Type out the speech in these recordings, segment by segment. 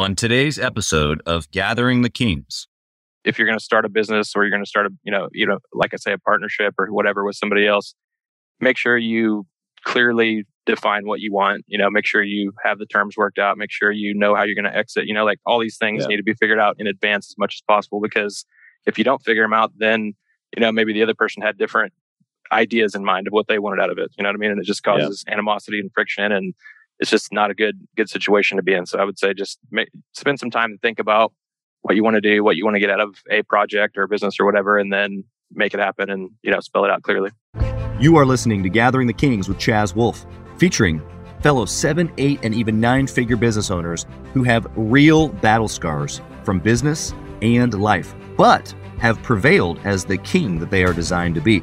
On today's episode of Gathering the Kings, if you're going to start a business or you're going to start a, you know, you know, like I say, a partnership or whatever with somebody else, make sure you clearly define what you want. You know, make sure you have the terms worked out. Make sure you know how you're going to exit. You know, like all these things yeah. need to be figured out in advance as much as possible because if you don't figure them out, then you know maybe the other person had different ideas in mind of what they wanted out of it. You know what I mean? And it just causes yeah. animosity and friction and it's just not a good good situation to be in. So I would say just make, spend some time to think about what you want to do, what you want to get out of a project or a business or whatever, and then make it happen and you know spell it out clearly. You are listening to Gathering the Kings with Chaz Wolfe, featuring fellow seven, eight, and even nine figure business owners who have real battle scars from business and life, but have prevailed as the king that they are designed to be.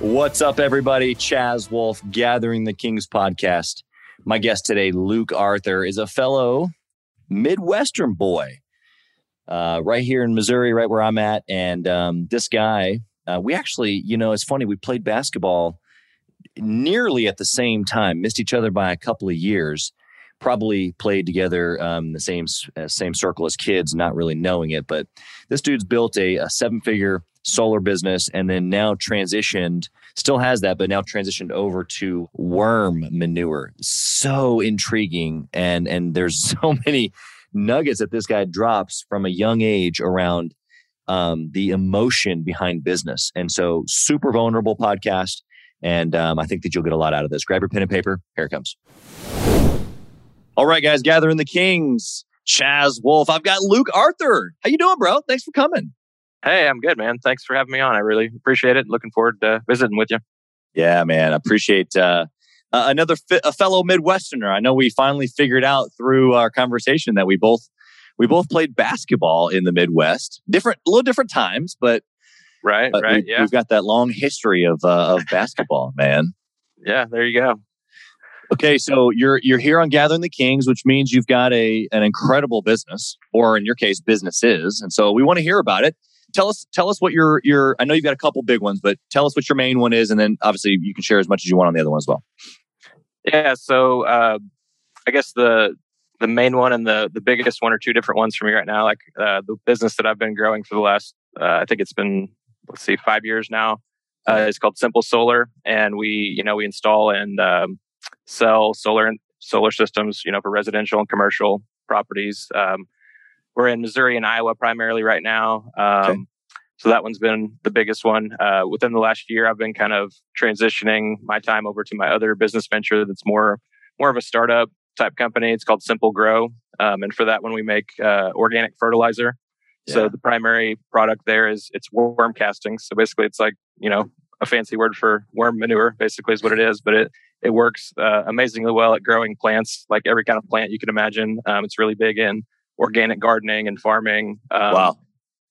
What's up, everybody? Chaz Wolfe, Gathering the Kings podcast. My guest today, Luke Arthur, is a fellow Midwestern boy uh, right here in Missouri, right where I'm at. And um, this guy, uh, we actually, you know, it's funny, we played basketball nearly at the same time, missed each other by a couple of years. Probably played together um, the same uh, same circle as kids, not really knowing it. But this dude's built a, a seven figure solar business and then now transitioned still has that but now transitioned over to worm manure. So intriguing. And and there's so many nuggets that this guy drops from a young age around um, the emotion behind business. And so super vulnerable podcast. And um, i think that you'll get a lot out of this. Grab your pen and paper. Here it comes. All right guys. Gathering the kings. Chaz Wolfe. i've got luke arthur. How you doing bro? Thanks for coming Hey, I'm good, man. Thanks for having me on. I really appreciate it. Looking forward to visiting with you. Yeah, man. I appreciate uh, another fi- a fellow Midwesterner. I know we finally figured out through our conversation that we both we both played basketball in the Midwest. Different, a little different times, but right, but right. We, yeah, we've got that long history of uh, of basketball, man. Yeah, there you go. Okay, so you're you're here on Gathering the Kings, which means you've got a an incredible business, or in your case, businesses, and so we want to hear about it tell us tell us what your your I know you've got a couple big ones, but tell us what your main one is, and then obviously you can share as much as you want on the other one as well. Yeah, so uh, I guess the the main one and the the biggest one are two different ones for me right now. Like uh, the business that I've been growing for the last uh, I think it's been let's see five years now. Uh, it's called Simple Solar, and we you know we install and um, sell solar solar systems you know for residential and commercial properties. Um, we're in Missouri and Iowa primarily right now. Um, okay. So that one's been the biggest one. Uh, within the last year, I've been kind of transitioning my time over to my other business venture that's more more of a startup type company. It's called Simple Grow, um, and for that one, we make uh, organic fertilizer. Yeah. So the primary product there is it's worm casting. So basically, it's like you know a fancy word for worm manure. Basically, is what it is. But it it works uh, amazingly well at growing plants, like every kind of plant you can imagine. Um, it's really big in organic gardening and farming. Um, wow.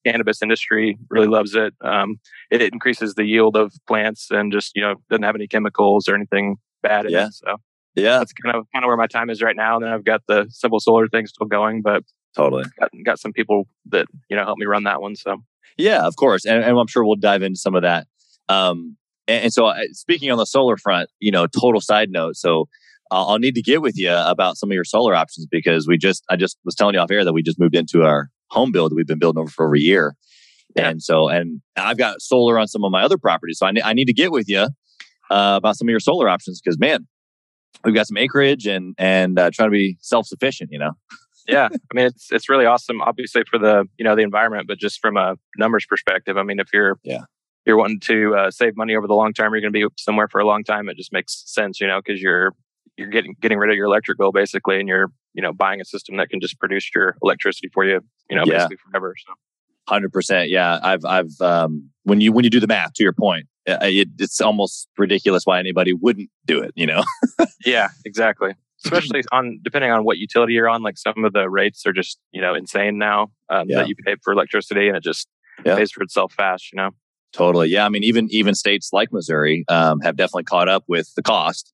Cannabis industry really loves it. Um, it. it. increases the yield of plants and just you know doesn't have any chemicals or anything bad in yeah. it. So yeah, that's kind of kind of where my time is right now. And then I've got the simple solar thing still going, but totally got, got some people that you know help me run that one. So yeah, of course, and, and I'm sure we'll dive into some of that. Um, and, and so uh, speaking on the solar front, you know, total side note. So I'll, I'll, need to get with you about some of your solar options because we just, I just was telling you off air that we just moved into our home build that we've been building over for over a year. Yeah. And so, and I've got solar on some of my other properties. So I, I need to get with you uh, about some of your solar options because man, we've got some acreage and, and uh, trying to be self-sufficient, you know? yeah. I mean, it's, it's really awesome, obviously for the, you know, the environment, but just from a numbers perspective, I mean, if you're, yeah, you're wanting to uh, save money over the long term, you're going to be somewhere for a long time. It just makes sense, you know, because you're you're getting getting rid of your electric bill basically, and you're you know buying a system that can just produce your electricity for you, you know, yeah. basically forever. So. Hundred percent, yeah. I've, I've, um, when you when you do the math, to your point, uh, it, it's almost ridiculous why anybody wouldn't do it. You know? yeah, exactly. especially on depending on what utility you're on. Like some of the rates are just you know insane now um, Yeah. that you pay for electricity, and it just Yeah. pays for itself fast. You know. Totally. Yeah. I mean, even even states like Missouri um, have definitely caught up with the cost,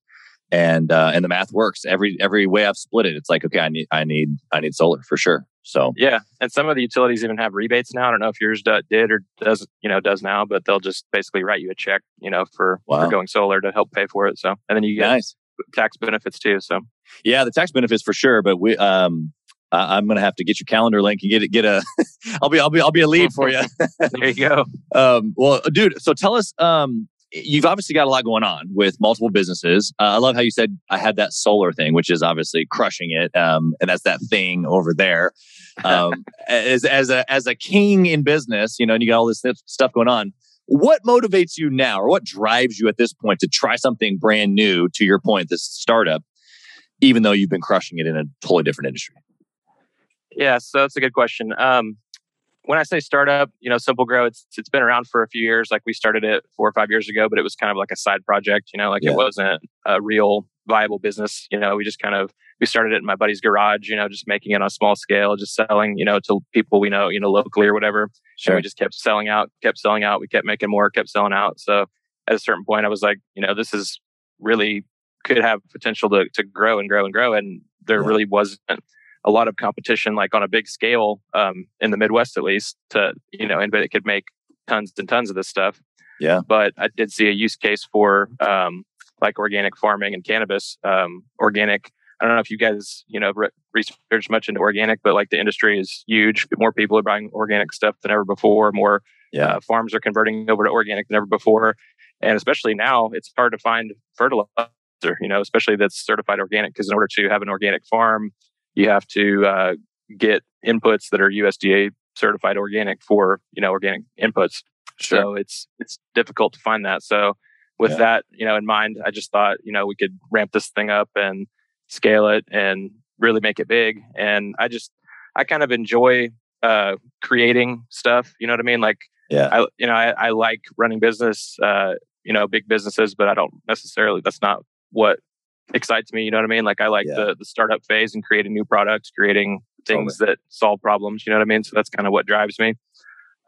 and uh, and the math works. Every every way I've split it, it's like okay, I need I need I need solar for sure. So Yeah, and some of the utilities even have rebates now. I don't know if yours do- did or does, you know, does now, but they'll just basically write you a check, you know, for, Wow. for going solar to help pay for it. So, and then you get nice. tax benefits too. So, Yeah, the tax benefits for sure. But we um. I- I'm gonna have to get your calendar link and get it. Get a. I'll be. I'll be. I'll be a lead for you. there you go. Um, well, dude, so tell us, um, you've obviously got a lot going on with multiple businesses. Uh, I love how you said I had that solar thing, which is obviously crushing it. Um, and that's that thing over there. Um, as, as a, as a king in business, you know, and you got all this stuff going on. What motivates you now or what drives you at this point to try something brand new to your point, this startup, even though you've been crushing it in a totally different industry? Yeah, so that's a good question. Um, when I say startup, you know, Simple Grow, it's it's been around for a few years. Like we started it four or five years ago, but it was kind of like a side project. You know, like Yeah. it wasn't a real viable business. You know, we just kind of we started it in my buddy's garage. You know, just making it on a small scale, just selling. You know, to people we know, you know, locally or whatever. And we just kept selling out, kept selling out. We kept making more, kept selling out. So at a certain point, I was like, you know, this is really could have potential to to grow and grow and grow. And there Yeah. really wasn't a lot of competition, like on a big scale, um, in the Midwest at least, to you know anybody that could make tons and tons of this stuff. Yeah. But I did see a use case for um, like organic farming and cannabis. Um, organic. I don't know if you guys you know re- research much into organic, but like the industry is huge. More people are buying organic stuff than ever before. More Yeah. uh, farms are converting over to organic than ever before, and especially now, it's hard to find fertilizer. You know, especially that's certified organic, because in order to have an organic farm, you have to uh, get inputs that are USDA certified organic for you know organic inputs. So it's it's difficult to find that. So with Yeah. that you know in mind, I just thought you know we could ramp this thing up and scale it and really make it big. And I just I kind of enjoy uh, creating stuff. You know what I mean? Like Yeah. I you know I, I like running business. Uh, you know big businesses, but I don't necessarily. That's not what excites me. You know what I mean? Like I like Yeah. the the startup phase and creating new products, creating things that solve problems. You know what I mean? So that's kind of what drives me.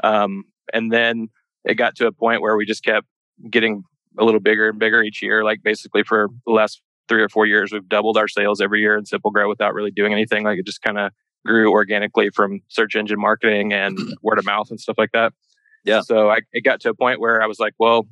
Um, and then it got to a point where we just kept getting a little bigger and bigger each year. Like basically for the last three or four years, we've doubled our sales every year in Simple Grow without really doing anything. Like it just kind of grew organically from search engine marketing and word of mouth and stuff like that. Yeah. So I, it got to a point where I was like, well,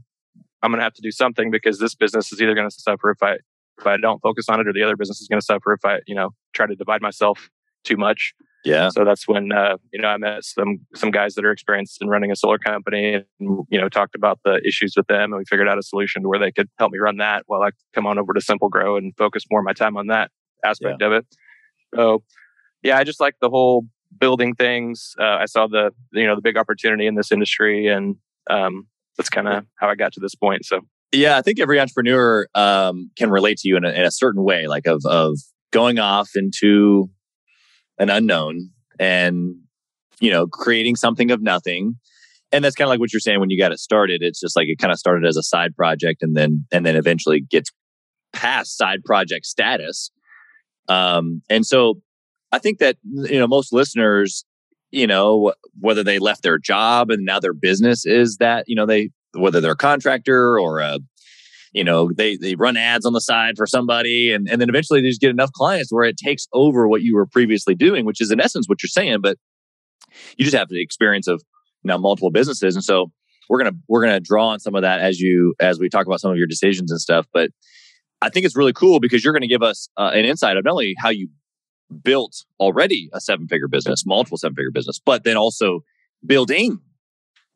I'm going to have to do something because this business is either going to suffer if I if I don't focus on it, or the other business is going to suffer if I, you know, try to divide myself too much. Yeah. So that's when uh, you know I met some some guys that are experienced in running a solar company, and you know talked about the issues with them, and we figured out a solution to where they could help me run that while I come on over to Simple Grow and focus more of my time on that aspect of it. So yeah, I just like the whole building things. Uh, I saw the you know the big opportunity in this industry, and um, that's kind of how I got to this point. So Yeah, I think every entrepreneur um, can relate to you in a, in a certain way, like of of going off into an unknown and you know creating something of nothing. And that's kind of like what you're saying when you got it started. It's just like it kind of started as a side project, and then and then eventually gets past side project status. Um, and so I think that you know most listeners, you know, whether they left their job and now their business is that you know they whether they're a contractor or a you know they they run ads on the side for somebody and and then eventually they just get enough clients where it takes over what you were previously doing which is in essence what you're saying but you just have the experience of now multiple businesses and so we're gonna we're gonna draw on some of that as you as we talk about some of your decisions and stuff but i think it's really cool because you're gonna give us uh, an insight of not only how you built already a seven figure business multiple seven figure business but then also building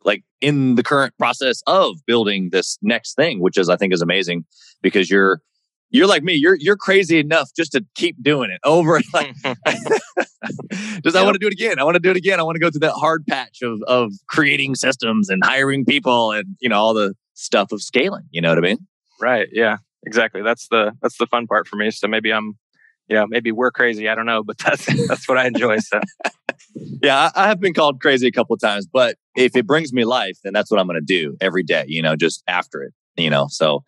like in the current process of building this next thing, which is I think is amazing because you're you're like me, you're you're crazy enough just to keep doing it over like just I want to do it again. I want to do it again. I want to go through that hard patch of of creating systems and hiring people and you know all the stuff of scaling. You know what I mean? right, yeah, exactly. That's the that's the fun part for me. So maybe I'm, you know, maybe we're crazy. I don't know, but that's that's what I enjoy. So Yeah, I, I have been called crazy a couple of times, but if it brings me life, then that's what I'm going to do every day. You know, just after it. You know, so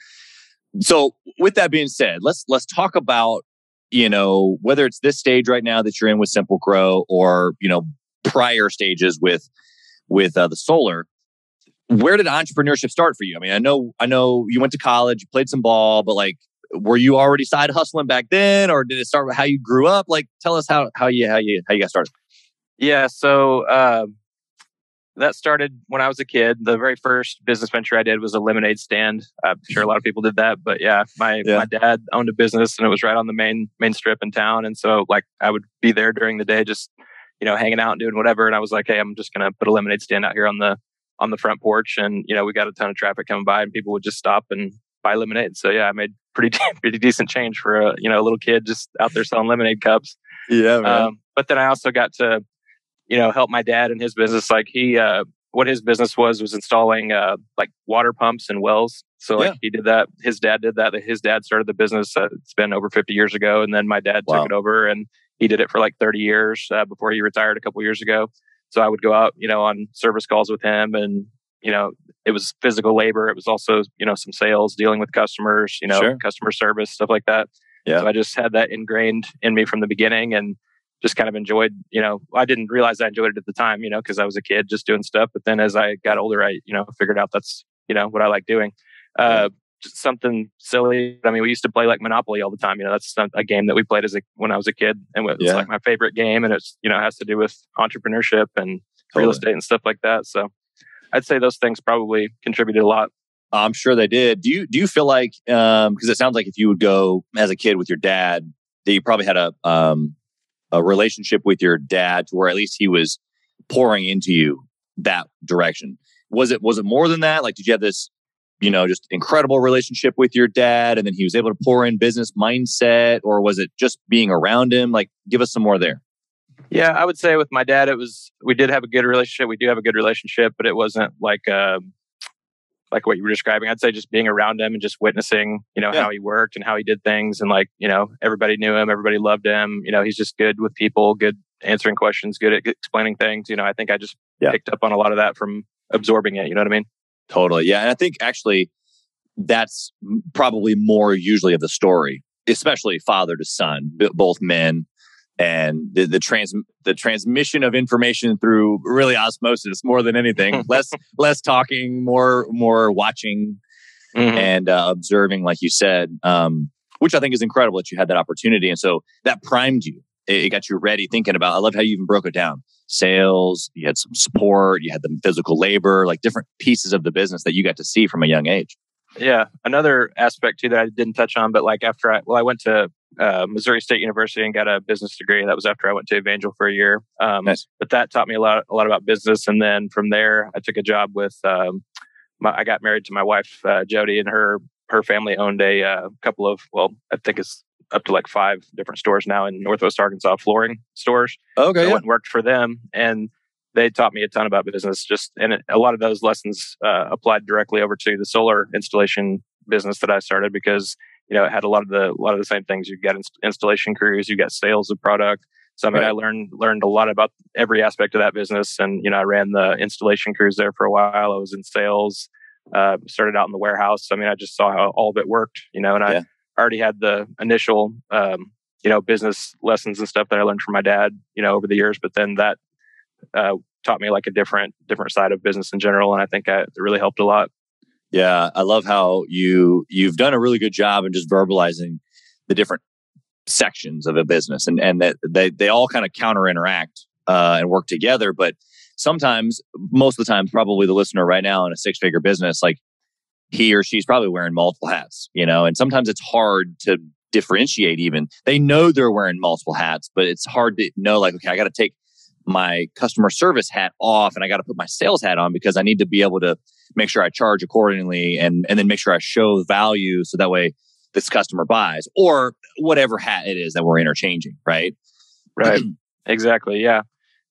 so with that being said, let's let's talk about you know, whether it's this stage right now that you're in with Simple Grow or, you know, prior stages with with uh, the solar, where did entrepreneurship start for you? I mean, I know I know you went to college, you played some ball, but like were you already side hustling back then or did it start with how you grew up? Like tell us how how you how you how you got started. Yeah, so uh, that started when I was a kid. The very first business venture I did was a lemonade stand. I'm sure a lot of people did that, but yeah, my yeah. my dad owned a business and it was right on the main main strip in town, and so like I would be there during the day, just you know, hanging out and doing whatever. And I was like, hey, I'm just gonna put a lemonade stand out here on the on the front porch, and you know, we got a ton of traffic coming by, and people would just stop and buy lemonade. So yeah, I made pretty pretty decent change for a you know a little kid just out there selling lemonade cups. Yeah, um, but then I also got to you know, help my dad in his business. Like he, uh, what his business was was installing uh, like water pumps and wells. So like yeah. he did that. His dad did that. His dad started the business. Uh, it's been over 50 years ago, and then my dad wow. took it over, and he did it for like 30 years uh, before he retired a couple years ago. So I would go out, you know, on service calls with him, and you know, it was physical labor. It was also, you know, some sales, dealing with customers, you know, sure. customer service, stuff like that. Yeah. So I just had that ingrained in me from the beginning, and just kind of enjoyed, you know, I didn't realize I enjoyed it at the time, you know, because I was a kid just doing stuff. But then as I got older, I, you know, figured out that's, you know, what I like doing. Uh, just something silly. I mean, we used to play like Monopoly all the time. You know, that's a game that we played as a when I was a kid, and it's yeah. like my favorite game. And it's you know has to do with entrepreneurship and totally. real estate and stuff like that. So, I'd say those things probably contributed a lot. I'm sure they did. Do you do you feel like because um, it sounds like if you would go as a kid with your dad, that you probably had a um, a relationship with your dad to where at least he was pouring into you that direction. Was it was it more than that? Like did you have this, you know, just incredible relationship with your dad and then he was able to pour in business mindset or was it just being around him? Like give us some more there. Yeah, I would say with my dad it was we did have a good relationship. We do have a good relationship, but it wasn't like um like what you were describing. I'd say just being around him and just witnessing, you know, yeah. how he worked and how he did things. And like, you know, everybody knew him, everybody loved him. You know, he's just good with people, good answering questions, good at explaining things. You know, I think I just yeah. picked up on a lot of that from absorbing it. You know what I mean? Totally. Yeah. And I think actually that's probably more usually of the story, especially father to son, both men and the, the trans the transmission of information through really osmosis more than anything. Less less talking more more watching mm-hmm. and uh, observing like you said um, which i think is incredible that you had that opportunity. And so that primed you. It, it, got you ready thinking about i love how you even broke it down. Sales you had some support you had the physical labor like different pieces of the business that you got to see from a young age. Yeah. Another aspect too that i didn't touch on but like after i well i went to uh, Missouri State University and got a business degree. That was after I went to Evangel for a year. Um, nice. But that taught me a lot, a lot about business. And then from there, I took a job with. Um, my, I got married to my wife uh, Jody, and her her family owned a uh, couple of well, I think it's up to like five different stores now in Northwest Arkansas, flooring stores. Okay, so yeah. I went and worked for them, and they taught me a ton about business. Just and it, a lot of those lessons uh, applied directly over to the solar installation business that I started because you know, it had a lot of the a lot of the same things. You've got inst- installation crews, you've got sales of product. So I mean, right. I learned learned a lot about every aspect of that business, and you know, I ran the installation crews there for a while. I was in sales, uh, started out in the warehouse. I mean, I just saw how all of it worked, you know, and I already had the initial, um, you know, business lessons and stuff that I learned from my dad, you know, over the years. But then that uh, taught me like a different different side of business in general, and I think I, it really helped a lot. Yeah, I love how you you've done a really good job in just verbalizing the different sections of a business, and and that they they all kind of counter interact uh, and work together. But sometimes, most of the time, probably the listener right now in a six figure business, like he or she's probably wearing multiple hats, you know, and sometimes it's hard to differentiate. Even they know they're wearing multiple hats, but it's hard to know. Like, okay, I got to take my customer service hat off and I got to put my sales hat on because I need to be able to make sure I charge accordingly and, and then make sure I show value so that way this customer buys or whatever hat it is that we're interchanging, right? Right. exactly. Yeah.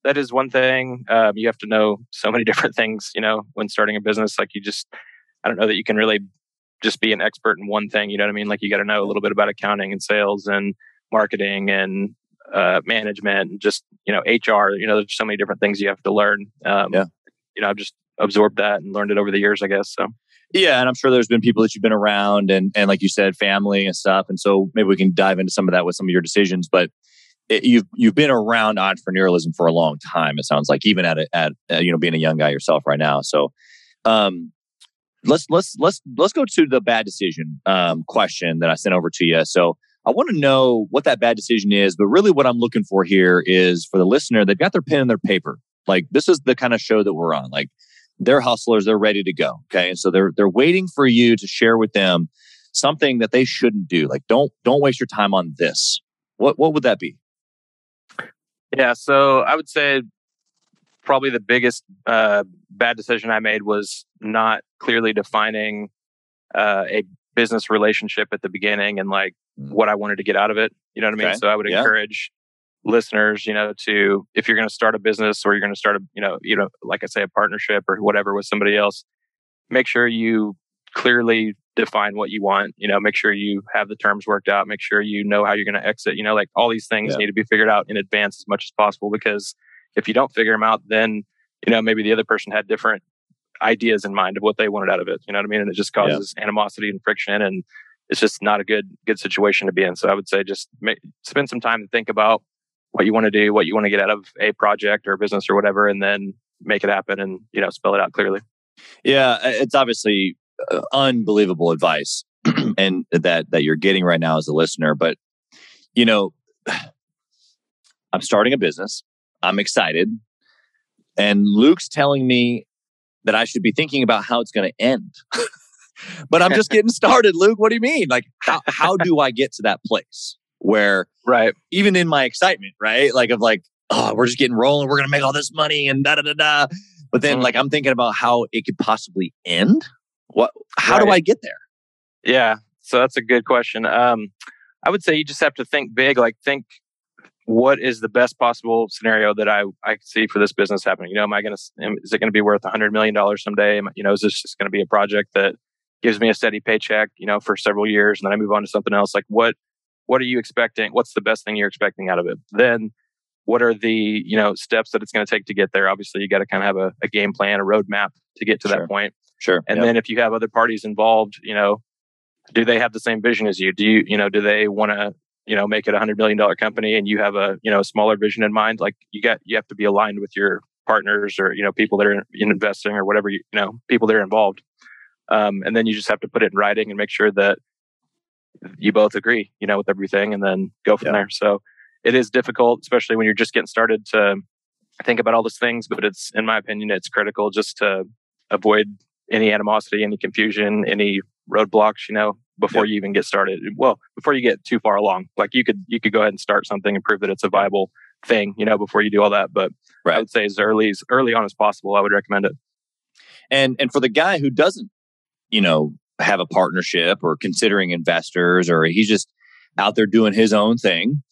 That is one thing. Um, you have to know so many different things, you know, when starting a business. Like you just, I don't know that you can really just be an expert in one thing. You know what I mean? Like you got to know a little bit about accounting and sales and marketing and uh, management and just you know HR. You know, there's so many different things you have to learn. Um, yeah. You know, I've just absorbed that and learned it over the years, I guess. So. Yeah, and I'm sure there's been people that you've been around, and and like you said, family and stuff. And so maybe we can dive into some of that with some of your decisions. But it, you've you've been around entrepreneurialism for a long time. It sounds like even at a, at uh, you know being a young guy yourself right now. So um, let's let's let's let's go to the bad decision um, question that I sent over to you. So I want to know what that bad decision is, but really what I'm looking for here is for the listener, they've got their pen and their paper. Like this is the kind of show that we're on. Like they're hustlers, they're ready to go. Okay. And so they're they're waiting for you to share with them something that they shouldn't do. Like don't don't waste your time on this. What what would that be? Yeah, so I would say probably the biggest uh, bad decision I made was not clearly defining uh, a business relationship at the beginning and like mm. what I wanted to get out of it. You know what I mean? Okay. So I would yeah. encourage listeners, you know, to if you're going to start a business or you're going to start a, you know, you know, like I say, a partnership or whatever with somebody else, make sure you clearly define what you want. You know, make sure you have the terms worked out. Make sure you know how you're going to exit. You know, like all these things yeah. need to be figured out in advance as much as possible because if you don't figure them out, then you know maybe the other person had different ideas in mind of what they wanted out of it. You know what I mean? And it just causes yeah. animosity and friction, and it's just not a good good situation to be in. So I would say just make, spend some time to think about what you want to do, what you want to get out of a project or a business or whatever, and then make it happen and you know spell it out clearly. Yeah, it's obviously uh, unbelievable advice and that that you're getting right now as a listener, but you know, I'm starting a business. I'm excited. And Luke's telling me that I should be thinking about how it's going to end. but I'm just getting started, Luke. What do you mean? Like, how, how do I get to that place where, right, even in my excitement, right, like of like, oh, we're just getting rolling, we're going to make all this money and da da da da. But then, mm. like, I'm thinking about how it could possibly end. What? How right. do I get there? Yeah, so that's a good question. Um, I would say you just have to think big. Like, think what is the best possible scenario that I, I see for this business happening? You know, am I going to, is it going to be worth a hundred million dollars someday? You know, is this just going to be a project that gives me a steady paycheck, you know, for several years and then I move on to something else? Like what, what are you expecting? What's the best thing you're expecting out of it? Then what are the, you know, steps that it's going to take to get there? Obviously you got to kind of have a, a, game plan, a roadmap to get to sure. that point. Sure. And yep. then if you have other parties involved, you know, do they have the same vision as you? Do you, you know, do they want to you know make it a hundred million dollar company and you have a you know a smaller vision in mind like you got you have to be aligned with your partners or you know people that are in investing or whatever you, you know people that are involved um, and then you just have to put it in writing and make sure that you both agree you know with everything and then go from yeah. there so it is difficult especially when you're just getting started to think about all those things but it's in my opinion it's critical just to avoid any animosity any confusion any roadblocks you know before yep. you even get started. Well, before you get too far along, like you could you could go ahead and start something and prove that it's a viable thing, you know, before you do all that. But right. I would say as early as early on as possible, I would recommend it. And and for the guy who doesn't, you know, have a partnership or considering investors, or he's just out there doing his own thing.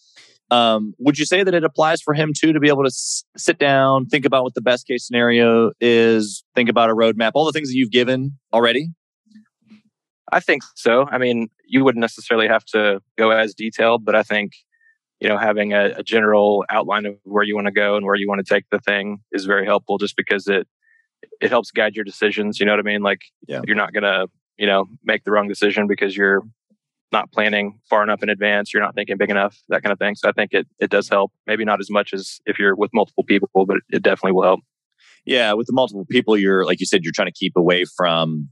Um, would you say that it applies for him too to be able to s- sit down, think about what the best case scenario is, think about a roadmap, all the things that you've given already? I think so. I mean, you wouldn't necessarily have to go as detailed, but I think, you know, having a, a general outline of where you want to go and where you want to take the thing is very helpful just because it it helps guide your decisions. You know what I mean? Like yeah. you're not gonna, you know, make the wrong decision because you're not planning far enough in advance, you're not thinking big enough, that kind of thing. So I think it it does help. Maybe not as much as if you're with multiple people, but it definitely will help. Yeah, with the multiple people, you're like you said, you're trying to keep away from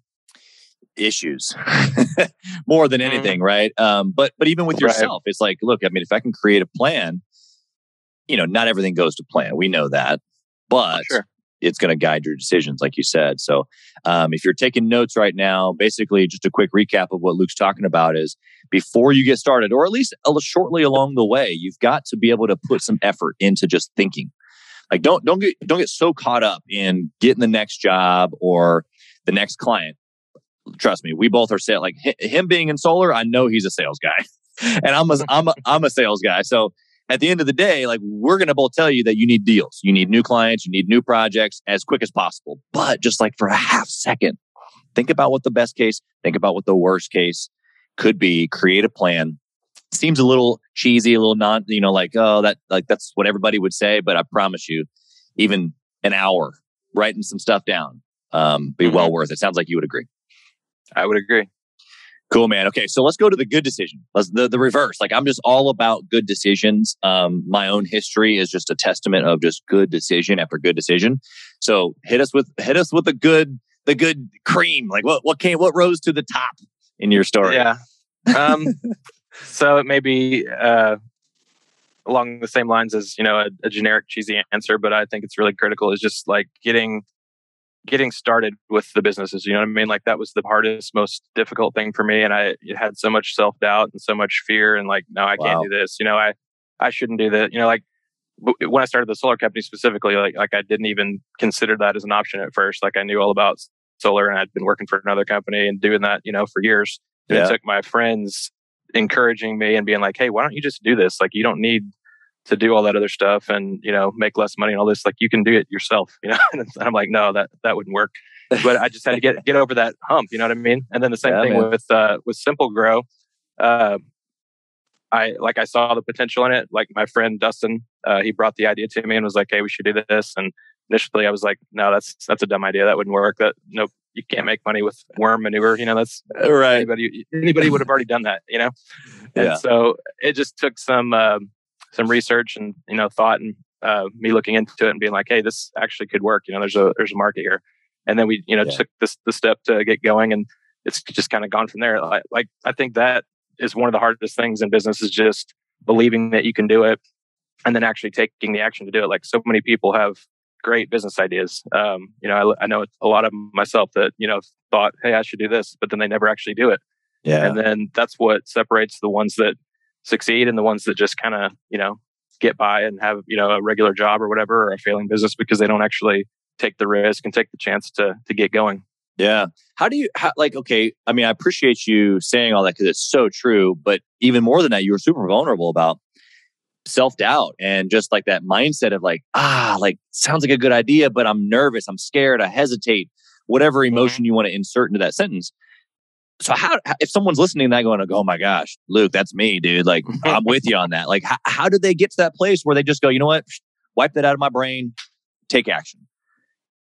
issues more than mm-hmm. anything, mm. right? Um, but but even with yourself, right. it's like, look, I mean, if I can create a plan, you know, not everything goes to plan. We know that, but sure. it's going to guide your decisions, like you said. So, um, if you're taking notes right now, basically, just a quick recap of what Luke's talking about is before you get started, or at least shortly along the way, you've got to be able to put some effort into just thinking. Like, don't don't get don't get so caught up in getting the next job or the next client trust me, we both are sales. Like him being in solar, I know he's a sales guy, and I'm a, I'm a, I'm a sales guy. So at the end of the day, like we're going to both tell you that you need deals, you need new clients, you need new projects as quick as possible. But just like for a half second, think about what the best case, think about what the worst case could be. Create a plan. Seems a little cheesy, a little non, you know, like oh that like that's what everybody would say. But I promise you, even an hour writing some stuff down, um, be mm-hmm. well worth it. Sounds like you would agree. I would agree. Cool, man. Okay, so let's go to the good decision. Let's the, the reverse. Like I'm just all about good decisions. Um, my own history is just a testament of just good decision after good decision. So hit us with hit us with the good the good cream. Like what what came what rose to the top in your story? Yeah. Um, so it may be uh, along the same lines as you know a, a generic cheesy answer, but I think it's really critical. Is just like getting getting started with the businesses. You know what I mean? Like that was the hardest, most difficult thing for me. And I had so much self doubt and so much fear and like, no, I wow. can't do this. You know, I, I shouldn't do that. You know, like when I started the solar company specifically, like, like I didn't even consider that as an option at first. Like I knew all about solar and I'd been working for another company and doing that, you know, for years. And yeah. it took my friends encouraging me and being like, Hey, why don't you just do this? Like you don't need to do all that other stuff and you know make less money and all this like you can do it yourself you know? And i'm like no that that wouldn't work. But i just had to get get over that hump you know what i mean? And then the same yeah, thing man. with uh with simple grow uh i like i saw the potential in it. Like my friend dustin uh he brought the idea to me and was like hey we should do this. And initially i was like no that's that's a dumb idea. That wouldn't work. That nope you can't make money with worm manure. You know that's uh, right. anybody anybody would have already done that you know? And yeah. so it just took some um some research and you know thought and uh, me looking into it and being like, hey, this actually could work. You know, there's a there's a market here, and then we you know yeah. took this the step to get going, and it's just kind of gone from there. Like, like I think that is one of the hardest things in business is just believing that you can do it, and then actually taking the action to do it. Like so many people have great business ideas. Um, you know, I, I know a lot of myself that you know thought, hey, I should do this, but then they never actually do it. Yeah, and then that's what separates the ones that succeed and the ones that just kind of you know get by and have you know a regular job or whatever or a failing business because they don't actually take the risk and take the chance to to get going. Yeah. How do you how, like okay i mean i appreciate you saying all that because it's so true but even more than that you were super vulnerable about self-doubt and just like that mindset of like ah like sounds like a good idea but i'm nervous i'm scared i hesitate whatever mm-hmm. emotion you want to insert into that sentence so how if someone's listening to that going oh my gosh luke that's me dude. Like i'm with you on that. Like how, how did they get to that place where they just go you know what? Wipe that out of my brain. Take action.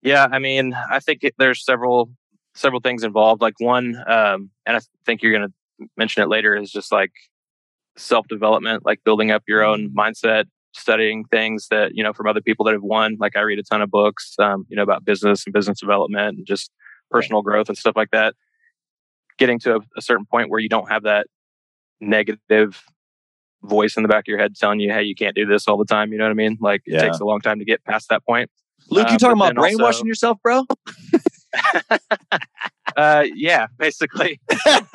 Yeah i mean i think it, there's several several things involved. Like one um, and i think you're going to mention it later is just like self development like building up your own mindset studying things that you know from other people that have won. Like i read a ton of books um, you know about business and business development and just personal growth and stuff like that getting to a, a certain point where you don't have that negative voice in the back of your head telling you, "Hey, you can't do this all the time." You know what I mean? Like yeah. it takes a long time to get past that point. Luke, you uh, talking about brainwashing also, yourself, bro? uh, yeah, basically. except,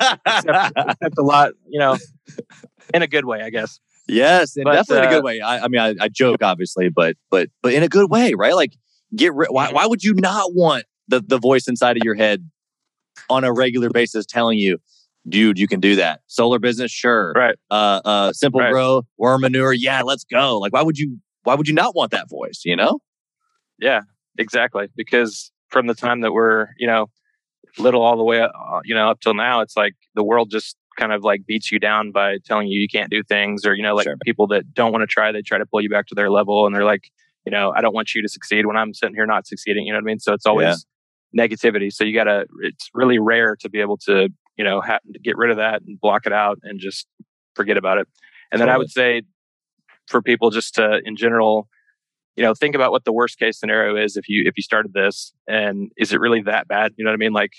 except, a lot, you know, in a good way, I guess. Yes, but, definitely uh, in a good uh, way. I, I mean, I, I, joke, obviously, but but but in a good way, right? Like, get rid. Why why would you not want the the voice inside of your head on a regular basis telling you, dude, you can do that. Solar business, sure. Right. Uh, uh, simple right. grow, worm manure, yeah, let's go. Like, why would you? Why would you not want that voice? You know? Yeah, exactly. Because from the time that we're, you know, little all the way, uh, you know, up till now, it's like the world just kind of like beats you down by telling you you can't do things, or you know, like sure. people that don't want to try, they try to pull you back to their level, and they're like, you know, I don't want you to succeed when I'm sitting here not succeeding. You know what I mean? So it's always negativity. So you got to, it's really rare to be able to, you know, to get rid of that and block it out and just forget about it. And then I would say for people just to, in general, you know, think about what the worst case scenario is if you, if you started this and is it really that bad? You know what I mean? Like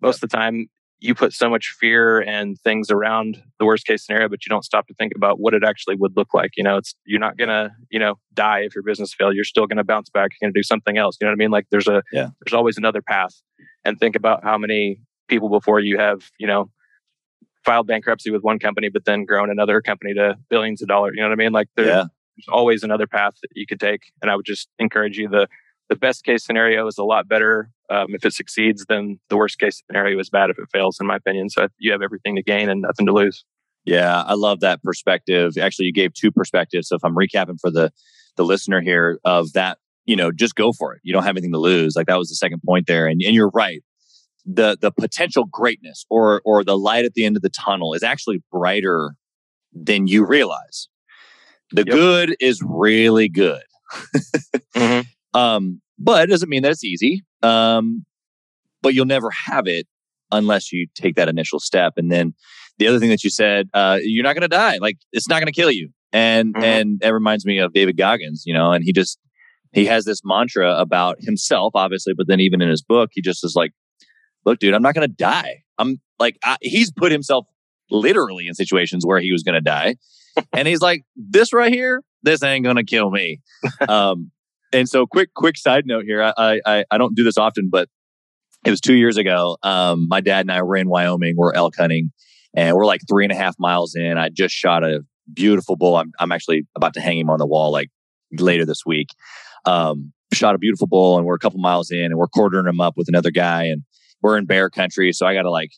most of the time you put so much fear and things around the worst case scenario, but you don't stop to think about what it actually would look like. You know, it's you're not gonna, you know, die if your business fails. You're still gonna bounce back. You're gonna do something else. You know what I mean? Like there's a yeah. there's always another path. And think about how many people before you have, you know, filed bankruptcy with one company, but then grown another company to billions of dollars. You know what I mean? Like yeah. there's always another path that you could take. And I would just encourage you the the best case scenario is a lot better um, if it succeeds than the worst case scenario is bad if it fails, in my opinion. So you have everything to gain and nothing to lose. Yeah, I love that perspective. Actually, you gave two perspectives. So if I'm recapping for the the listener here of that, you know, just go for it. You don't have anything to lose. Like that was the second point there. And and you're right. The the potential greatness or or the light at the end of the tunnel is actually brighter than you realize. The yep. good is really good. mm-hmm. Um, but it doesn't mean that it's easy. Um, but you'll never have it unless you take that initial step. And then the other thing that you said, uh, you're not going to die. Like it's not going to kill you. And Mhm. and that reminds me of David Goggins, you know, and he just he has this mantra about himself, obviously, but then even in his book, he just is like, "Look, dude, I'm not going to die. I'm like I, he's put himself literally in situations where he was going to die, and he's like, this right here, this ain't going to kill me." um, and so, quick quick side note here, I, I I don't do this often, but it was two years ago. Um, my dad and I were in Wyoming. We're elk hunting, and we're like three and a half miles in. I just shot a beautiful bull. I'm I'm actually about to hang him on the wall like later this week. Um, shot a beautiful bull, and we're a couple miles in, and we're quartering him up with another guy, and we're in bear country, so I got to like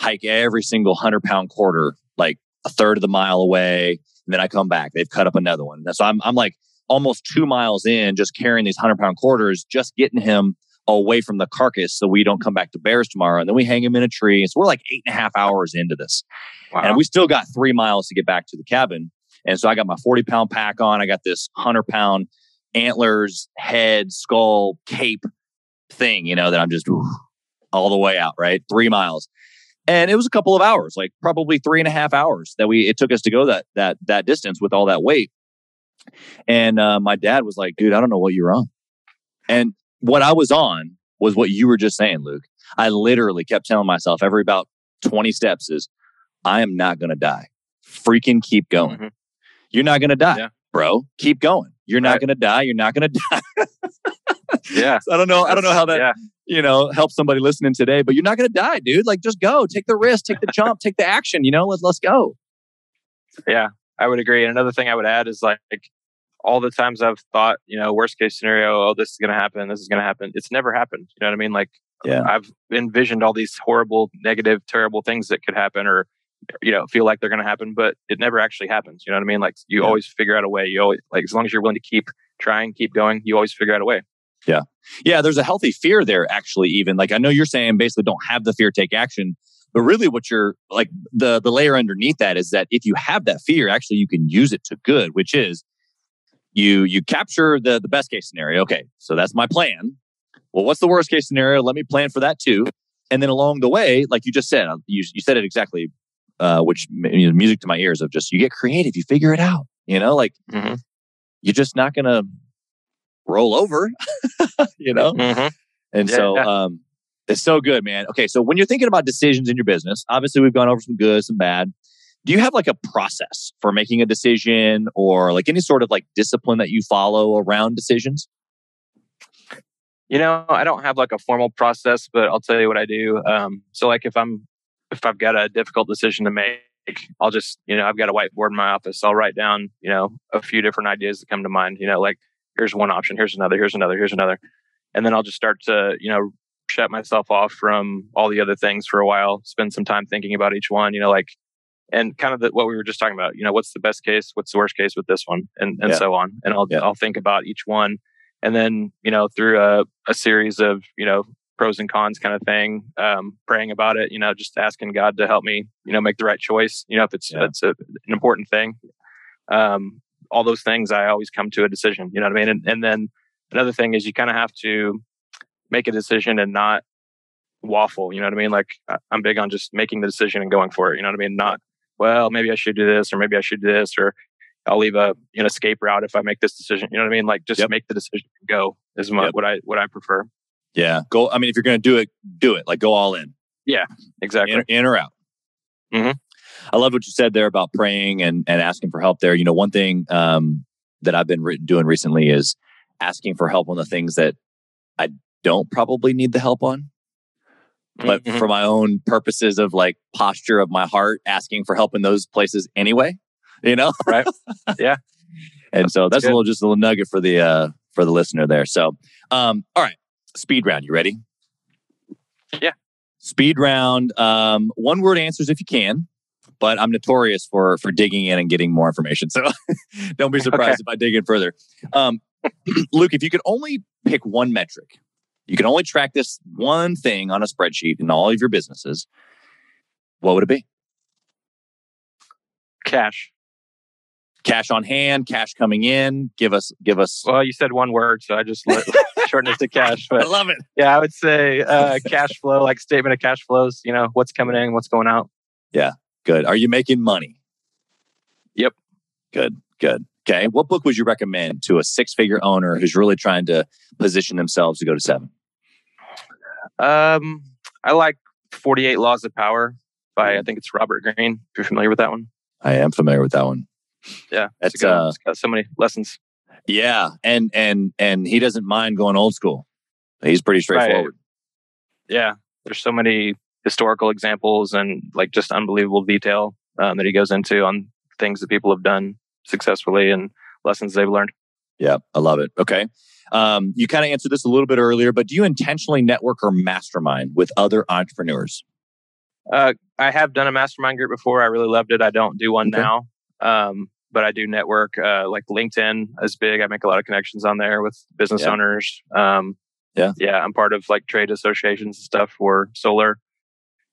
hike every single hundred pound quarter, like a third of the mile away, and then I come back. They've cut up another one, so I'm I'm like almost two miles in, just carrying these hundred pound quarters, just getting him away from the carcass so we don't come back to bears tomorrow. And then we hang him in a tree. So we're like eight and a half hours into this. Wow. And we still got three miles to get back to the cabin. And so I got my 40 pound pack on. I got this 100 pound antlers, head, skull, cape thing, you know, that I'm just ooh, all the way out, right? Three miles. And it was a couple of hours, like probably three and a half hours that we it took us to go that that that distance with all that weight. And uh, my dad was like, dude, I don't know what you're on. And what I was on was what you were just saying, Luke. I literally kept telling myself every about 20 steps is, I am not going to die. Freaking keep going. Mhm. You're not going to die, Yeah. bro. Keep going. You're not Right. going to die. You're not going to die. Yeah. So I don't know. I don't know how that Yeah. you know helps somebody listening today, but you're not going to die, dude. Like just go. Take the risk. Take the jump. Take the action. You know. Let's let's go. Yeah, I would agree. And another thing I would add is like all the times I've thought, you know, worst case scenario, oh, this is going to happen, this is going to happen. It's never happened. You know what I mean? Like, Yeah. I've envisioned all these horrible, negative, terrible things that could happen, or you know, feel like they're going to happen, but it never actually happens. You know what I mean? Like, you Yeah. always figure out a way. You always like as long as you're willing to keep trying, keep going, you always figure out a way. Yeah, Yeah. there's a healthy fear there. Actually, even like I know you're saying basically don't have the fear, take action. But really, what you're like the the layer underneath that is that if you have that fear, actually you can use it to good, which is you you capture the the best case scenario. Okay, so that's my plan. Well, what's the worst case scenario? Let me plan for that too. And then along the way, like you just said, uh, you you said it exactly, uh, which you know, music to my ears of just you get creative, you figure it out. You know, like Mm-hmm. you're just not gonna roll over. you know. Mm-hmm. And Yeah, so yeah. um it's so good, man. Okay, so when you're thinking about decisions in your business, obviously we've gone over some good, some bad. Do you have like a process for making a decision or like any sort of like discipline that you follow around decisions? You know, I don't have like a formal process, but I'll tell you what I do. Um, so like if I'm if I've got a difficult decision to make, I'll just, you know, I've got a whiteboard in my office. I'll write down, you know, a few different ideas that come to mind, you know, like here's one option, here's another, here's another, here's another. And then I'll just start to, you know, shut myself off from all the other things for a while, spend some time thinking about each one, you know, like and kind of the, what we were just talking about, you know, what's the best case, what's the worst case with this one, and and Yeah. so on. And I'll Yeah. I'll think about each one, and then you know through a, a series of you know pros and cons kind of thing, um, praying about it, you know, just asking God to help me, you know, make the right choice. You know, if it's Yeah. it's a, an important thing, um, all those things, I always come to a decision. You know what I mean? And and then another thing is you kind of have to make a decision and not waffle. You know what I mean? Like I'm big on just making the decision and going for it. You know what I mean? Not well, maybe I should do this, or maybe I should do this, or I'll leave a an escape route if I make this decision. You know what I mean? Like just Yep. make the decision and go is my, Yep. what I what I prefer. Yeah. Go I mean if you're going to do it, do it. Like go all in. Yeah, exactly. In, in or out. Mhm. I love what you said there about praying and, and asking for help there. You know, one thing um, that I've been re- doing recently is asking for help on the things that I don't probably need the help on. But Mhm. for my own purposes of like posture of my heart, asking for help in those places anyway, you know? Right. Yeah. and so that's a little just a little nugget for the uh for the listener there. So um all right. Speed round. You ready? Yeah. Speed round. Um one word answers if you can, but I'm notorious for for digging in and getting more information. So don't be surprised if I dig in further. Um Luke, if you could only pick one metric, you can only track this one thing on a spreadsheet in all of your businesses, what would it be? cash. cash on hand, cash coming in. Give us, give us. Well, you said one word, so I just let, shortened it to cash. I love it. yeah, I would say uh, cash flow, like statement of cash flows. You know, what's coming in, what's going out. Yeah, good. Are you making money? Yep. Good. Good. Okay. What book would you recommend to a six figure owner who's really trying to position themselves to go to seven? Um, I like 48 Laws of Power by I think it's Robert Greene. If you're familiar with that one, I am familiar with that one. yeah, That's it's, uh, it's got so many lessons. yeah, and and and he doesn't mind going old school. He's pretty straightforward. Yeah, there's so many historical examples and like just unbelievable detail um, that he goes into on things that people have done successfully and lessons they've learned. Yeah, I love it. Okay. Um, you kind of answered this a little bit earlier, but do you intentionally network or mastermind with other entrepreneurs? Uh, I have done a mastermind group before. I really loved it. I don't do one Okay. now, um, but I do network. Uh, like LinkedIn is big. I make a lot of connections on there with business Yeah. owners. Um, Yeah. yeah. I'm part of like trade associations and stuff for solar.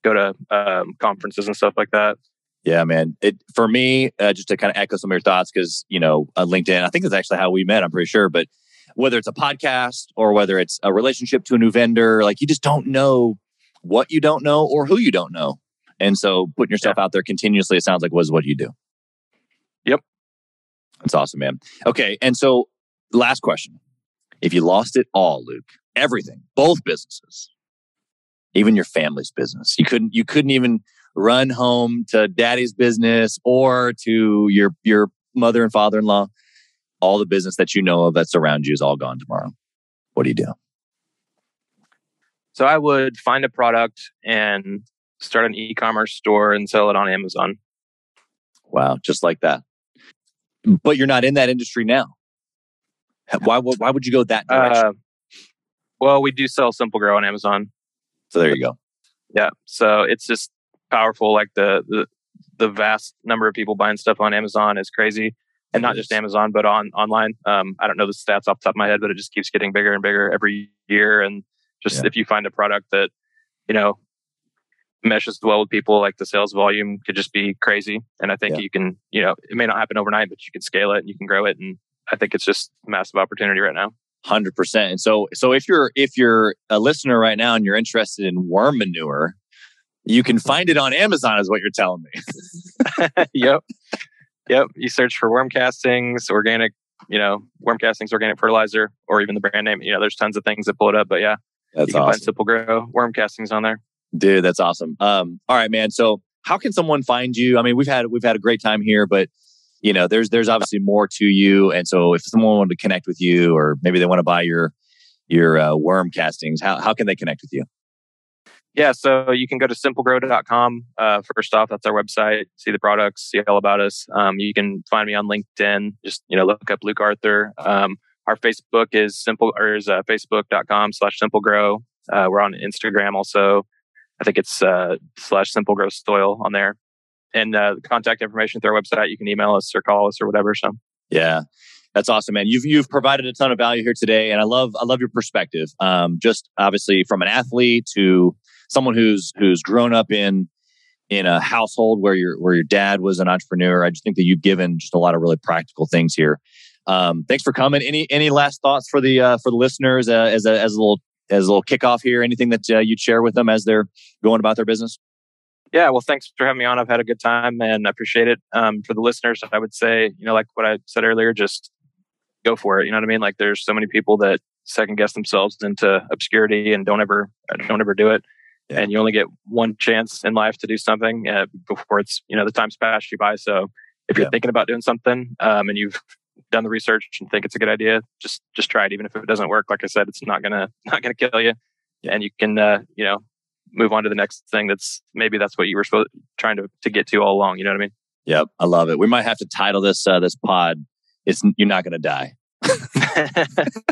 Go to um, conferences and stuff like that. Yeah, man. It for me, uh, just to kind of echo some of your thoughts, because you know, on LinkedIn, I think that's actually how we met. I'm pretty sure, but whether it's a podcast or whether it's a relationship to a new vendor, like you just don't know what you don't know or who you don't know, and so putting yourself out there continuously, it sounds like was what you do. Yep. that's awesome, man. Okay, and so last question: If you lost it all, Luke, everything, both businesses, even your family's business, you couldn't, you couldn't even run home to daddy's business or to your your mother and father-in-law all the business that you know of that's around you is all gone tomorrow what do you do So I would find a product and start an e-commerce store and sell it on Amazon. wow just like that but you're not in that industry now why would why would you go that direction Uh, well, we do sell Simple Grow on Amazon. so there you go Yeah. So it's just powerful. Like the, the, the vast number of people buying stuff on Amazon is crazy. And not just. Amazon, but on online. Um, I don't know the stats off the top of my head, but it just keeps getting bigger and bigger every year. And just Yeah. if you find a product that, you know, meshes well with people, like the sales volume could just be crazy. And I think Yeah. you can, you know, it may not happen overnight, but you can scale it and you can grow it. And I think it's just massive opportunity right now. Hundred percent. And so, so if you're if you're a listener right now and you're interested in worm manure, you can find it on Amazon, is what you're telling me. yep. Yep. You search for worm castings, organic, you know, worm castings, organic fertilizer, or even the brand name. You know, there's tons of things that pull it up. But yeah, That's you can find awesome, Simple Grow worm castings on there. dude. That's awesome. Um, all right, man. So, how can someone find you? I mean, we've had we've had a great time here, but you know, there's there's obviously more to you. And so, if someone wanted to connect with you, or maybe they want to buy your your uh, worm castings, how how can they connect with you? Yeah. So you can go to simplegrow.com. Uh, first off, that's our website. See the products, see all about us. Um, you can find me on LinkedIn. Just, you know, look up Luke Arthur. Um, our Facebook is simple or is uh, facebook.com slash simplegrow. Uh, we're on Instagram also. I think it's uh, slash simple grow soil on there. And uh, contact information through our website. You can email us or call us or whatever. So Yeah. That's awesome, man. You've you've provided a ton of value here today, and I love I love your perspective. Um, just obviously from an athlete to someone who's who's grown up in in a household where your where your dad was an entrepreneur. I just think that you've given just a lot of really practical things here. Um, thanks for coming. Any any last thoughts for the uh, for the listeners uh, as a as a little as a little kickoff here? Anything that uh, you'd share with them as they're going about their business? Yeah, well, thanks for having me on. I've had a good time and I appreciate it. Um, for the listeners, I would say, you know, like what I said earlier, just go for it. You know what I mean? Like, there's so many people that second guess themselves into obscurity and don't ever, don't ever do it. Yeah. And you only get one chance in life to do something uh, before it's, you know, the time's passed you by. So if you're Yeah. thinking about doing something um, and you've done the research and think it's a good idea, just just try it. Even if it doesn't work, like I said, it's not gonna not gonna kill you, and you can, uh, you know, move on to the next thing that's maybe that's what you were supposed trying to, to get to all along. You know what I mean? Yep, I love it. We might have to title this uh, this pod. It's you're not going to die.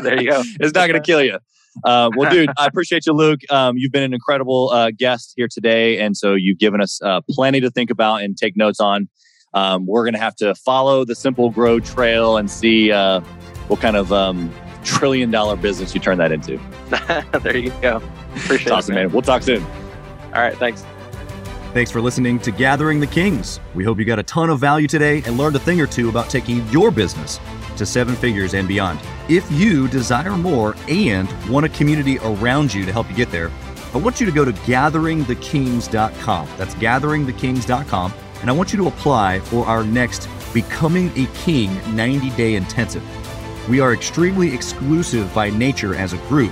there you go. it's not going to kill you. Uh, well, dude, I appreciate you, Luke. Um, you've been an incredible uh, guest here today, and so you've given us uh, plenty to think about and take notes on. Um, we're going to have to follow the Simple Grow Trail and see uh, what kind of um, trillion dollar business you turn that into. there you go. Appreciate It's awesome, it, man. We'll talk soon. All right. Thanks. Thanks for listening to Gathering the Kings. We hope you got a ton of value today and learned a thing or two about taking your business to seven figures and beyond. If you desire more and want a community around you to help you get there, I want you to go to gatheringthekings.com. That's gatheringthekings.com. And I want you to apply for our next Becoming a King 90 day intensive. We are extremely exclusive by nature as a group